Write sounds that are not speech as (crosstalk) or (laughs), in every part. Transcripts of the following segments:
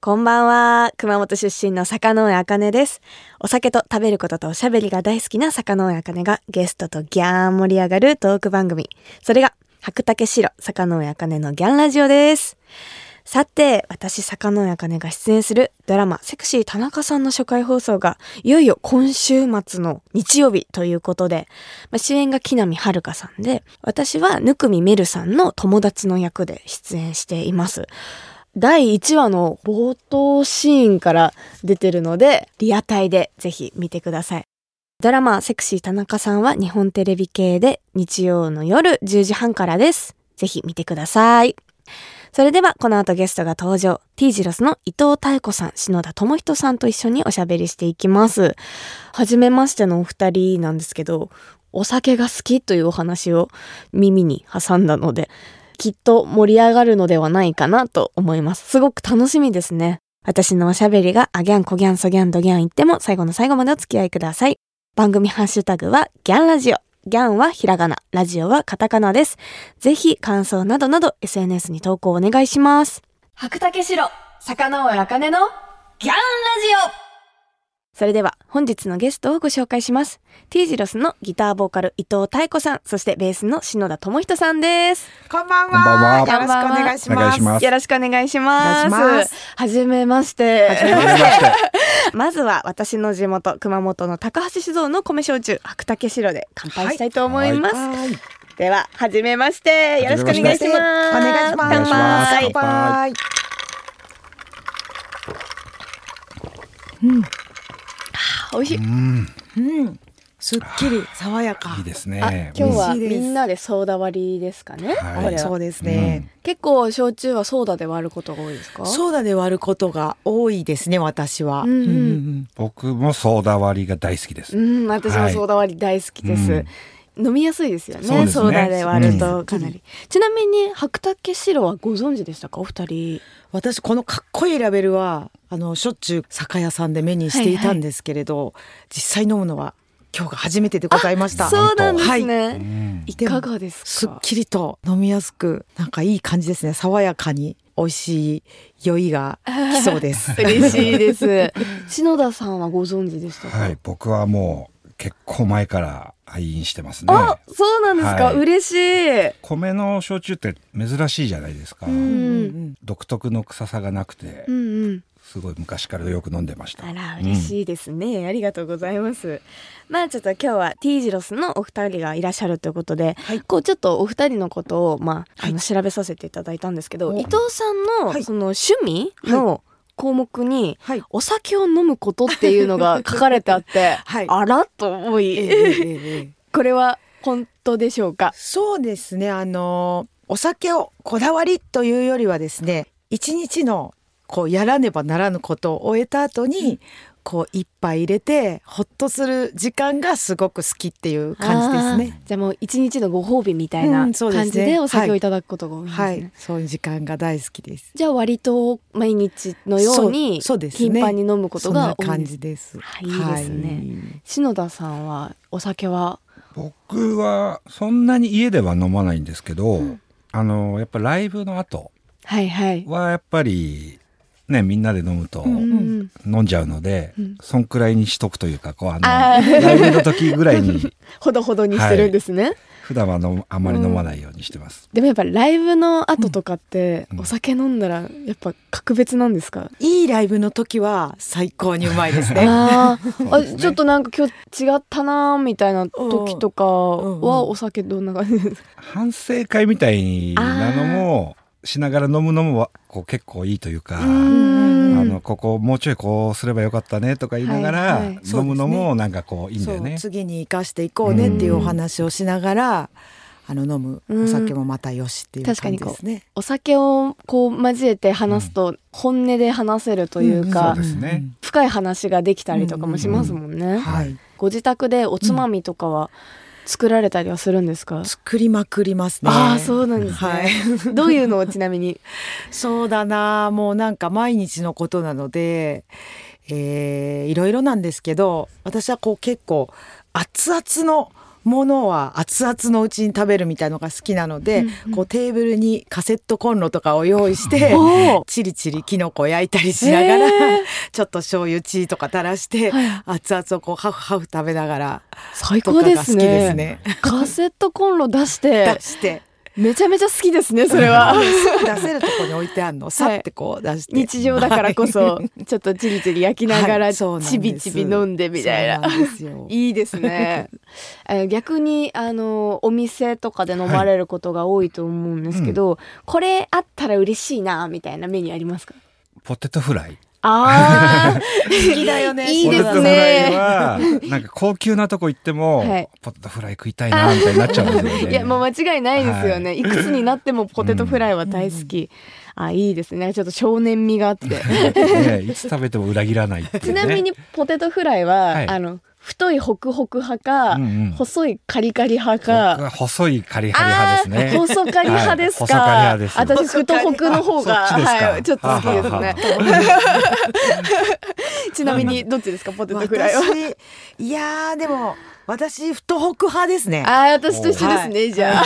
こんばんは。熊本出身の坂上茜です。お酒と食べることとおしゃべりが大好きな坂上茜がゲストとギャーン盛り上がるトーク番組。それが、白竹城坂上茜のギャンラジオです。さて、私坂上茜が出演するドラマセクシー田中さんの初回放送がいよいよ今週末の日曜日ということで、まあ主演が木南遥さんで、私はぬくみめるさんの友達の役で出演しています。第1話の冒頭シーンから出てるので、リアタイでぜひ見てください。ドラマセクシー田中さんは日本テレビ系で日曜の夜10時半からです。ぜひ見てください。それではこの後ゲストが登場。T ジロスの伊藤妙子さん、篠田智人さんと一緒におしゃべりしていきます。はじめましてのお二人なんですけど、お酒が好きというお話を耳に挟んだので、きっと盛り上がるのではないかなと思います。すごく楽しみですね。私のおしゃべりがアギャンコギャンソギャンドギャン言っても最後の最後までお付き合いください。番組ハッシュタグはギャンラジオ。ギャンはひらがな、ラジオはカタカナです。ぜひ感想などなど SNS に投稿お願いします。白竹城、坂上茜のギャンラジオそれでは本日のゲストをご紹介します。T ジロスのギターボーカル伊藤妙子さん、そしてベースの篠田智人さんです。こんばんは。こんばんはよろしくお願いします。よろしくお願いします。はじめまして。はじめまして。(laughs) まずは私の地元熊本の高橋酒造の米焼酎白竹白で乾杯したいと思います。はいでははじめましてよろしくお願いします。お願いします。お願いします乾杯乾杯。美味しい。うん、うん。すっきり爽やか。いいですあね。今日はみんなでソーダ割りですかね。はいそうですね。結構焼酎はソーダで割ることが多いですか？ソーダで割ることが多いですね。私は。うんうんうん僕もソーダ割りが大好きです。うん、私もソーダ割り大好きです。はい飲みやすいですよね。そうですね。ソーダで割るうん。とかなり、ちなみに白竹白はご存知でしたか？お二人。私このかっこいいラベルはあのしょっちゅう酒屋さんで目にしていたんですけれど、実際飲むのは今日が初めてでございました。そうなんですはいね、うんいかがですか？すっきりと飲みやすくなんかいい感じですね。爽やかに美味しい酔いが来そうです。(laughs) 嬉しいです。(laughs) 篠田さんはご存知でしたか、はい、僕はもう結構前から愛飲してますね。あそうなんですか、はい。嬉しい。米の焼酎って珍しいじゃないですか。ううんん。独特の臭さがなくてう、んうん。すごい昔からよく飲んでました。あら嬉しいですね、ありがとうございます。まあちょっと今日は T ジロスのお二人がいらっしゃるということで、はい。こうちょっとお二人のことをまああのはい。調べさせていただいたんですけど、お伊藤さんのはい。その趣味の項目に、はい。お酒を飲むことっていうのが (laughs) 書かれてあって、はい。あらと思い、ええええええ。(laughs) これは本当でしょうか？そうですね。あのお酒をこだわりというよりはですね一日のこうやらねばならぬことを終えた後に、こう一杯入れてほっとする時間がすごく好きっていう感じですね。じゃあもう一日のご褒美みたいな感じでお酒をい。ただくことが多いんですね、はい、そういう時間が大好きです。じゃあ割と毎日のようにそうそうですね。頻繁に飲むことが多いそんなん感ですじです。はいいいですね。篠田さんはお酒は？僕はそんなに家では飲まないんですけど、あのやっぱライブの後はいはい。はやっぱりねみんなで飲むとうんうん。飲んじゃうので、うん。そんくらいにしとくというかこうあのライブの時ぐらいに (laughs) ほどほどにしてるんですね、普段は飲むあんまり飲まないようにしてます。でもやっぱライブの後とかってうん。お酒飲んだらやっぱ格別なんですか、いいライブの時は最高にうまいですね。あね。あちょっとなんか今日違ったなーみたいな時とかうんうん。はお酒どんな感じですか？反省会みたいなのもしながら飲むのもわこう結構いいというか、うんあのここもうちょいこうすればよかったねとか言いながら、はいはい飲むのもなんかこういいんだよね。次に生かしていこうねっていうお話をしながら、あの飲む。お酒もまたよしっていう感じですね。お酒をこう交えて話すと本音で話せるというか、そうですね。深い話ができたりとかもしますもんね、はい、ご自宅でおつまみとかは作られたりはするんですか、作りまくりますね。ああそうなんですね、はい。(laughs) どういうのをちなみに？(laughs) そうだな。もうなんか毎日のことなので、えーいろいろなんですけど私はこう結構熱々のものは熱々のうちに食べるみたいのが好きなので、こうテーブルにカセットコンロとかを用意してチリチリキノコ焼いたりしながら、え (laughs) ちょっと醤油チーとか垂らして、熱々をこうハフハフ食べながら最高ですね。ね。(laughs) カセットコンロ出して出してめちゃめちゃ好きですねそれは。(laughs) 出せるとこに置いてあるの？さってこう出して、日常だからこそちょっとチリチリ焼きながらちびちび飲んでみたいな。いいですね。(laughs) え逆にあのお店とかで飲まれることが多いと思うんですけど、これあったら嬉しいなみたいなメニューありますか？ポテトフライああ、(laughs) 好きだよねいいですね。はなんか高級なとこ行っても、はい。ポテトフライ食いたいなみたいになっちゃうんですよね。(laughs) いやもう間違いないですよね、、はい。くつになってもポテトフライは大好き、あいいですね。ちょっと少年味があって。(laughs) ねいつ食べても裏切らないちなみにポテトフライは、はい。あの太いホクホク派か、うんうん。細いカリカリ派僕かは細いカリハリ派ですね。細カリ派ですか？はい細カリ派です私太ホクの方がはいちょっと好きですはね。(laughs) ちなみにどっちですか？ポテトフライは。私いやーでも私太北派ですね。あー私と一緒ですね、はい。じゃあ。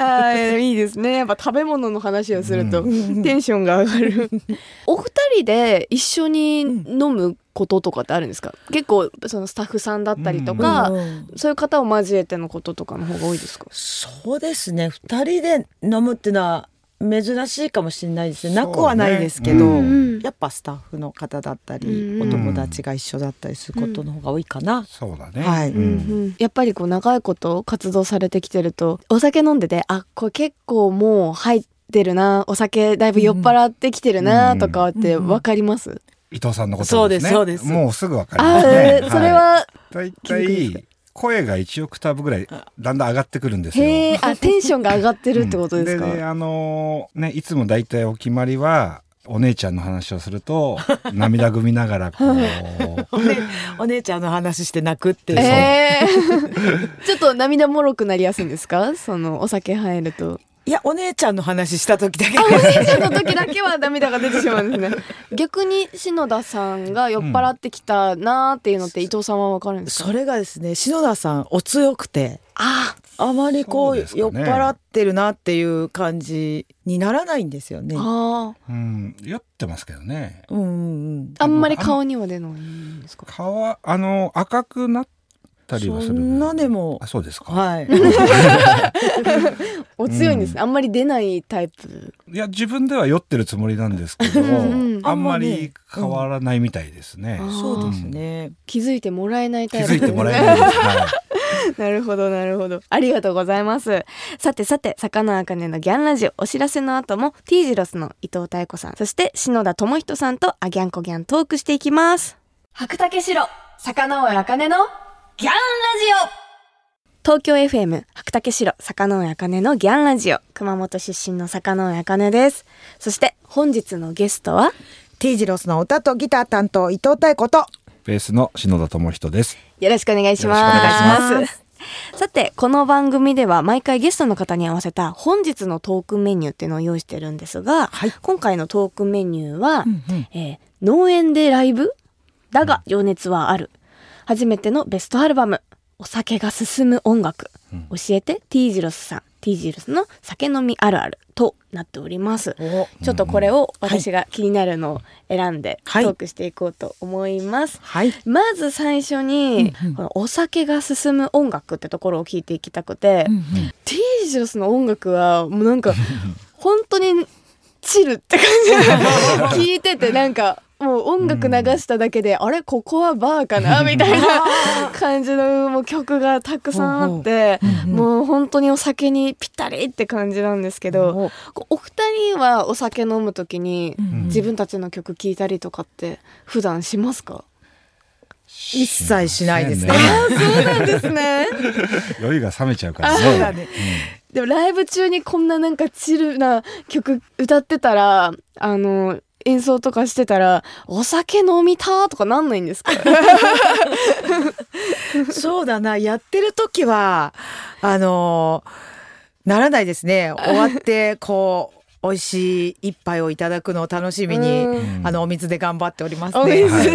あーいいですね。やっぱ食べ物の話をするとうん。テンションが上がる。(laughs) お二人で一緒に飲むこととかってあるんですか？結構そのスタッフさんだったりとか、うん。そういう方を交えてのこととかの方が多いですか？そうですね。二人で飲むっていうのは珍しいかもしれないですね。なくはないですけど、うんやっぱスタッフの方だったり、うんお友達が一緒だったりすることの方が多いかな、そうだね、はい。うん。うんやっぱりこう長いこと活動されてきてるとお酒飲んでてあこれ結構もう入ってるなお酒だいぶ酔っ払ってきてるなとかってわかります、伊藤さんのことですね。そうですそうです。もうすぐわかりあますね。ーそれは、だい。た気づきですい声が1オクターブぐらいだんだん上がってくるんですよ。へえあ (laughs) テンションが上がってるってことですか、うん。であのーねいつもだいたいお決まりはお姉ちゃんの話をすると (laughs) 涙ぐみながらこう。(laughs) お姉お姉ちゃんの話して泣くっていう、えー。ちょっと涙もろくなりやすいんですか？そのお酒入るといやお姉ちゃんの話した時だけ。あお姉ちゃんの時だけは涙が出てしまうんですね。(laughs) 逆に篠田さんが酔っ払ってきたなーっていうのって伊藤さんはわかるんですか、それがですね篠田さんお強くてあ。あまりこうね。酔っ払ってるなっていう感じにならないんですよね。あうん酔ってますけどね。うんうんうん。あんまり顔には出ないんですか？顔はあの赤くなったりはするそんなでもあそうですか、はい。(laughs) お強いんですね、あんまり出ないタイプ。いや自分では酔ってるつもりなんですけどうん。うんあんまり変わらないみたいですね、あーそうですね。気づいてもらえない気タイプ。づいてもらえないです、はい。(laughs) なるほどなるほど。ありがとうございます。さてさて坂の茜のギャンラジオお知らせの後も T ジロスの伊藤妙子さんそして篠田智人さんとあギャンコギャントークしていきます。白竹城坂上茜のギャンラジオ。東京 FM 白竹城坂上茜のギャンラジオ。熊本出身の坂上茜です。そして本日のゲストは T ジロスの歌とギター担当伊藤太子とベースの篠田智人です。よろしくお願いします。よろしくお願いしさて、この番組では毎回ゲストの方に合わせた本日のトークメニューっていうのを用意してるんですが、はい。今回のトークメニューは、うんうん。えー農園でライブ？だが情熱はある。初めてのベストアルバム、お酒が進む音楽。うん教えて T ジロスさん、T ジロスの酒飲みあるあるとなっております。おちょっとこれを私が気になるのを選んでトはいークしていこうと思います。はい。まず最初に、うんうんこのお酒が進む音楽ってところを聞いていきたくて、うんうん T ジロスの音楽はもうなんか (laughs) 本当にチルって感じ (laughs) 聞いててなんかもう音楽流しただけで、あれここはバーかな (laughs) みたいな感じのもう曲がたくさんあって、もう本当にお酒にぴったりって感じなんですけど、お二人はお酒飲む時にうん自分たちの曲聴いたりとかって普段しますか、一切しないですね。そうなんですね。(laughs) 酔いが冷めちゃうからね。そうだね。でもライブ中にこんななんかチルな曲歌ってたら、あの、演奏とかしてたら、お酒飲みたとかなんないんですか？(laughs) そうだな。やってる時はあのならないですね。終わってこう美味しい一杯をいただくのを楽しみに、うんあのお水で頑張っておりますおね。水はい (laughs) え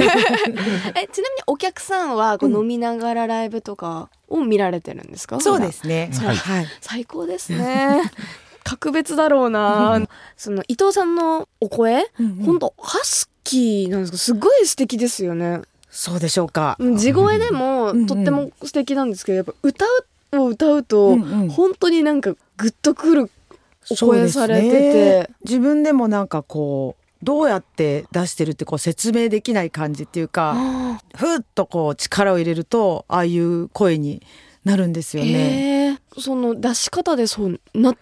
ちなみにお客さんはこう飲みながらライブとかを見られてるんですか？そうですね。はいはい。最高ですね (laughs) 格別だろうな。その伊藤さんのお声本当ハスキーなんですか？すごい素敵ですよね。そうでしょうか。うん地声でもうんうん。とっても素敵なんですけどやっぱ歌うを歌うとうんうん。本当になんかグッとくるお声されてね。て、自分でもなんかこうどうやって出してるってこう説明できない感じっていうか、あふっとこう力を入れるとああいう声になるんですーよね。その出し方でそうな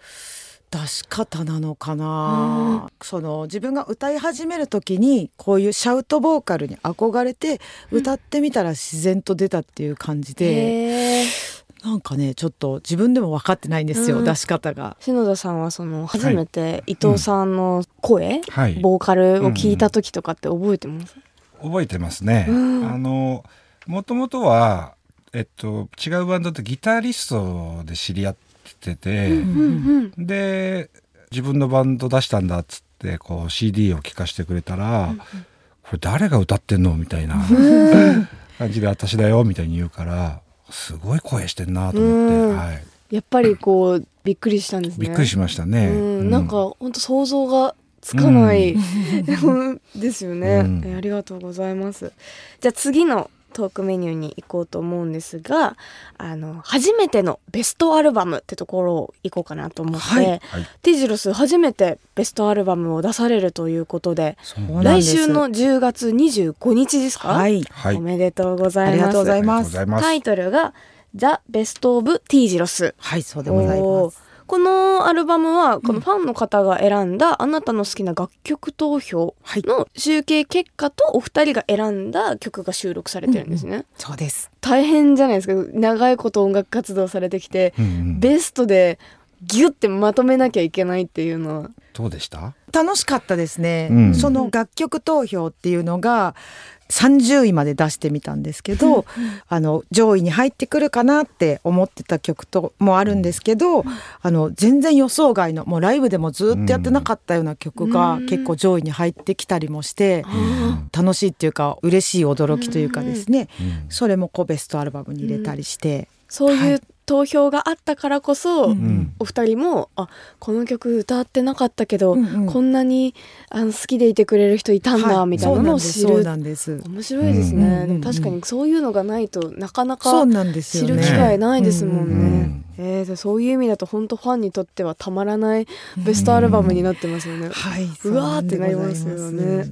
出し方なのかな、その自分が歌い始める時にこういうシャウトボーカルに憧れて歌ってみたら自然と出たっていう感じで、へーなんかねちょっと自分でも分かってないんですよ、うん。出し方が。篠田さんはその初めて伊藤さんの声、はい。ボーカルを聞いた時とかって覚えてます、覚えてますね。うん。あのもともとはえっと違うバンドとギタリストで知り合ってて、うんうんで自分のバンド出したんだっつってこう CD を聴かせてくれたら、これ誰が歌ってんの？みたいな感じで私だよみたいに言うからすごい声してんなと思って、うん。はい、やっぱりこうびっくりしたんですね。びっくりしましたね。うん、なんか本当想像がつかない、(laughs) ですよね、うん。えありがとうございます。じゃあ次のトークメニューに行こうと思うんですがあの初めてのベストアルバムってところを行こうかなと思って、はいはい。ティジロス初めてベストアルバムを出されるということで来週の10月25日ですか、はい。はい。おめでとうございます。ありがとうございます。ありがとうございます。タイトルが「ザ・ベスト・オブ・ティジロス」はいそうでございます。このアルバムはこのファンの方が選んだあなたの好きな楽曲投票はい。の集計結果とお二人が選んだ曲が収録されてるんですね、そうです。大変じゃないですか。長いこと音楽活動されてきて、うんうん。ベストでギュッてまとめなきゃいけないっていうのは。どうでした？楽しかったですね、うん。その楽曲投票っていうのが30位まで出してみたんですけど、あの上位に入ってくるかなって思ってた曲ともあるんですけど、あの全然予想外のもうライブでもずっとやってなかったような曲がうん。結構上位に入ってきたりもして、楽しいっていうか嬉しい驚きというかですね、うん。それもこうベストアルバムに入れたりして、そうはい。いう投票があったからこそ、うん。うんお二人もあこの曲歌ってなかったけど、うんうん。こんなにあの好きでいてくれる人いたんだ、はい。みたいなのを知そうるなんです。そうなんです。面白いですね、うんうんうん。でも確かにそういうのがないとなかなかそうなんですよね。知る機会ないですもんね。うんえーでそういう意味だと本当ファンにとってはたまらないベストアルバムになってますよね。はい、うわーってなりますよね。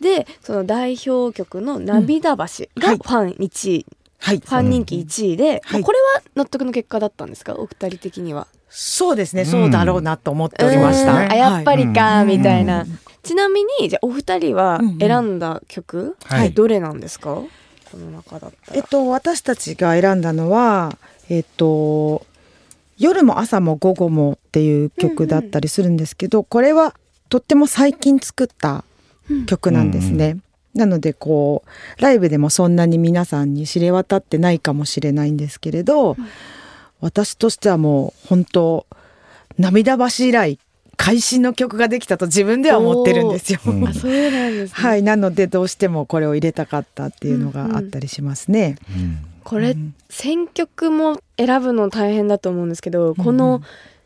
でその代表曲の「涙橋」がはい。ファン1位、はい。ファン人気1位で、はい。これは納得の結果だったんですか？お二人的には。そうですね、うんそうだろうなと思っておりました。うん。あやっぱりか、うん。みたいな、うん。ちなみにじゃあお二人はうんうん。選んだ曲、はい。どれなんですか？この中だったら。えっと私たちが選んだのはえっと夜も朝も午後もっていう曲だったりするんですけど、これはとっても最近作った曲なんですね。なのでこうライブでもそんなに皆さんに知れ渡ってないかもしれないんですけれど、私としてはもう本当涙橋以来会心の曲ができたと自分では思ってるんですよ。うん。あそうなんですね。はい、なのでどうしてもこれを入れたかったっていうのがあったりしますね。うんこれ、うん。選曲も選ぶの大変だと思うんですけど、この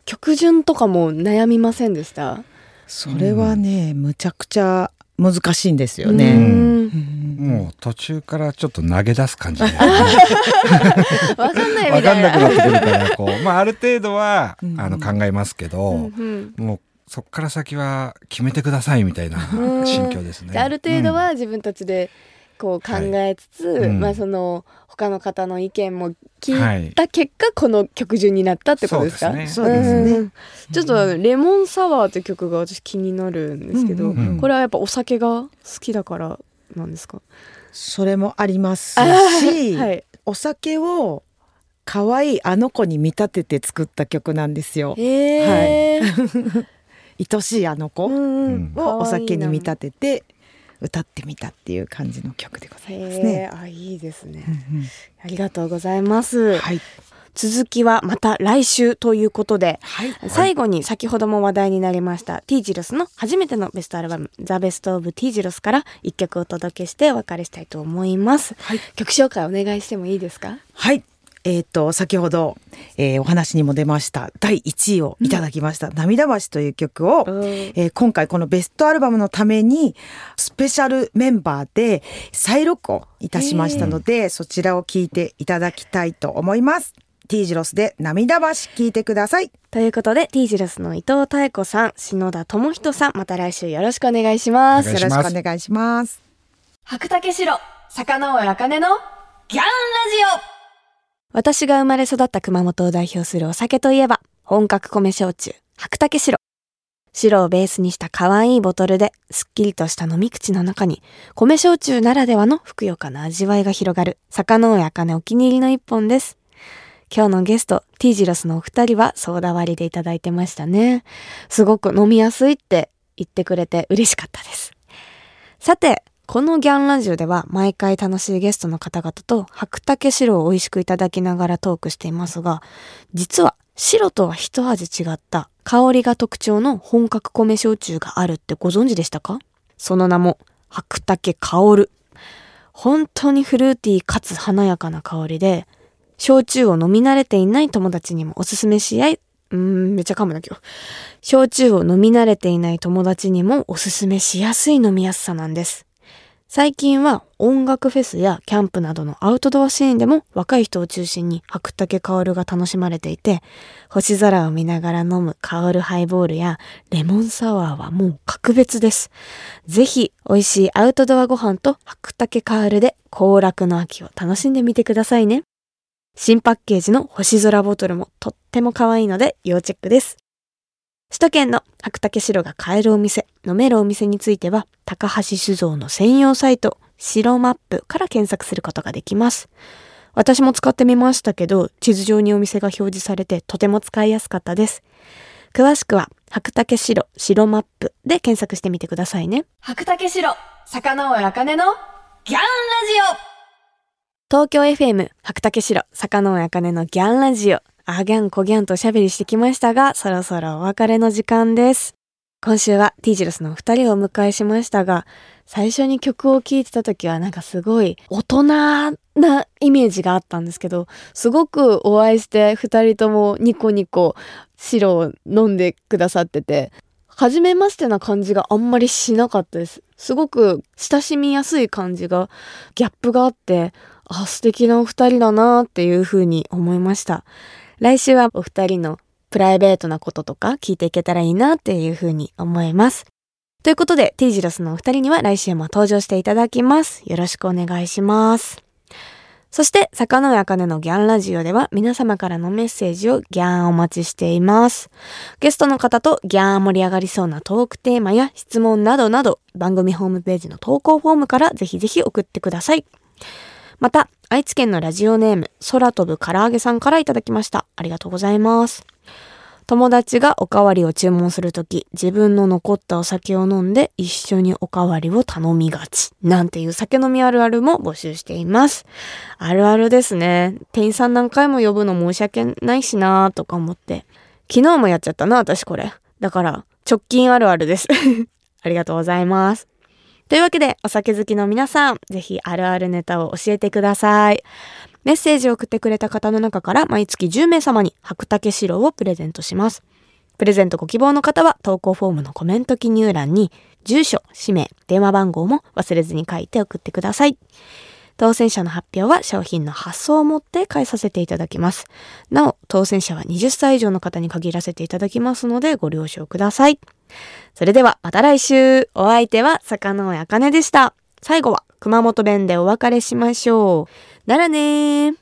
曲順とかも悩みませんでした？それはね、むちゃくちゃ難しいんですようね。ん。うん。もう途中からちょっと投げ出す感じで、ね、(laughs) わかんないわみたいな。かんなくなってくるからこう、(laughs) まあ、ある程度はうん。あの考えますけど、うんうん。もうそっから先は決めてくださいみたいなうん心境ですね。である程度は自分たちでこう考えつつ、うん。まあその他の方の意見もは聞いいた結果、この曲順になったってことですか？そうですね。ね。ん。ちょっと「レモンサワー」って曲が私気になるんですけど、うん。うんうんこれはやっぱお酒が好きだからなんですか？それもありますあし、はい。お酒を可愛いあの子に見立てて作った曲なんですよ。へえ、(laughs) 愛しいあの子をお酒に見立てて歌ってみたっていう感じの曲でございますへね。えあいいですね、うんうん。ありがとうございます、はい。続きはまた来週ということで、はい。最後に先ほども話題になりました T ジロスの初めてのベストアルバム「ザ・ベスト・オブ・ T ジロスから一曲お届けしてお別れしたいと思います、はい。曲紹介お願いしてもいいですか？はい。えっ、と先ほど、えーお話にも出ました第1位をいただきました「涙橋」という曲を、えー今回このベストアルバムのためにスペシャルメンバーで再録音いたしましたので、そちらを聞いていただきたいと思います。T ジロスで涙橋聞いてください。ということで T ジロスの伊藤妙子さん篠田智人さんまた来週よろしくお願いしますお願いしよろますしくお願いします。白竹城坂上茜のギャンラジオ私が生まれ育った熊本を代表するお酒といえば本格米焼酎白竹城白をベースにした可愛いボトルですっきりとした飲み口の中に米焼酎ならではのふくよかな味わいが広がる坂上茜お気に入りの一本です。今日のゲスト T ジロスのお二人はソーダ割りでいただいてましたね。すごく飲みやすいって言ってくれて嬉しかったです。さて、このギャンラジオでは毎回楽しいゲストの方々と白竹白を美味しくいただきながらトークしていますが、実は白とは一味違った香りが特徴の本格米焼酎があるってご存知でしたか？その名も白竹香る。本当にフルーティーかつ華やかな香りで、焼酎を飲み慣れていない友達にもおすすめし合い、うーん、めっちゃ噛むな今日。焼酎を飲み慣れていない友達にもおすすめしやすい飲みやすさなんです。最近は音楽フェスやキャンプなどのアウトドアシーンでも若い人を中心に白竹香るが楽しまれていて、星空を見ながら飲む香るハイボールやレモンサワーはもう格別です。ぜひ美味しいアウトドアご飯と白竹香るで行楽の秋を楽しんでみてくださいね。新パッケージの星空ボトルもとっても可愛いので要チェックです。首都圏の白竹白が買えるお店、飲めるお店については、高橋酒造の専用サイト、白マップから検索することができます。私も使ってみましたけど、地図上にお店が表示されてとても使いやすかったです。詳しくは、白竹白、白マップで検索してみてくださいね。白竹白、坂上茜のギャンラジオ東京 FM 白竹城坂上茜のギャンラジオあギャンコギャンとおしゃべりしてきましたがそろそろお別れの時間です。今週は T ジロスのお二人をお迎えしましたが最初に曲を聴いてた時はなんかすごい大人なイメージがあったんですけどすごくお会いして二人ともニコニコ白を飲んでくださってて初めましてな感じがあんまりしなかったです。すごく親しみやすい感じがギャップがあってあ素敵なお二人だなっていうふうに思いました。来週はお二人のプライベートなこととか聞いていけたらいいなっていうふうに思いますということで T ジロスのお二人には来週も登場していただきますよろしくお願いしますそして、坂上茜のギャンラジオでは皆様からのメッセージをギャンお待ちしています。ゲストの方とギャン盛り上がりそうなトークテーマや質問などなど番組ホームページの投稿フォームからぜひぜひ送ってください。また、愛知県のラジオネーム、空飛ぶ唐揚げさんからいただきました。ありがとうございます。友達がおかわりを注文するとき、自分の残ったお酒を飲んで一緒におかわりを頼みがち。なんていう酒飲みあるあるも募集しています。あるあるですね。店員さん何回も呼ぶの申し訳ないしなーとか思って。昨日もやっちゃったな、私これ。だから、直近あるあるです。(laughs) ありがとうございます。というわけで、お酒好きの皆さん、ぜひあるあるネタを教えてください。メッセージを送ってくれた方の中から毎月10名様に白竹白をプレゼントします。プレゼントご希望の方は投稿フォームのコメント記入欄に住所、氏名、電話番号も忘れずに書いて送ってください。当選者の発表は商品の発送をもって返させていただきます。なお、当選者は20歳以上の方に限らせていただきますのでご了承ください。それではまた来週お相手は坂上茜でした。最後は熊本弁でお別れしましょう。ならねー。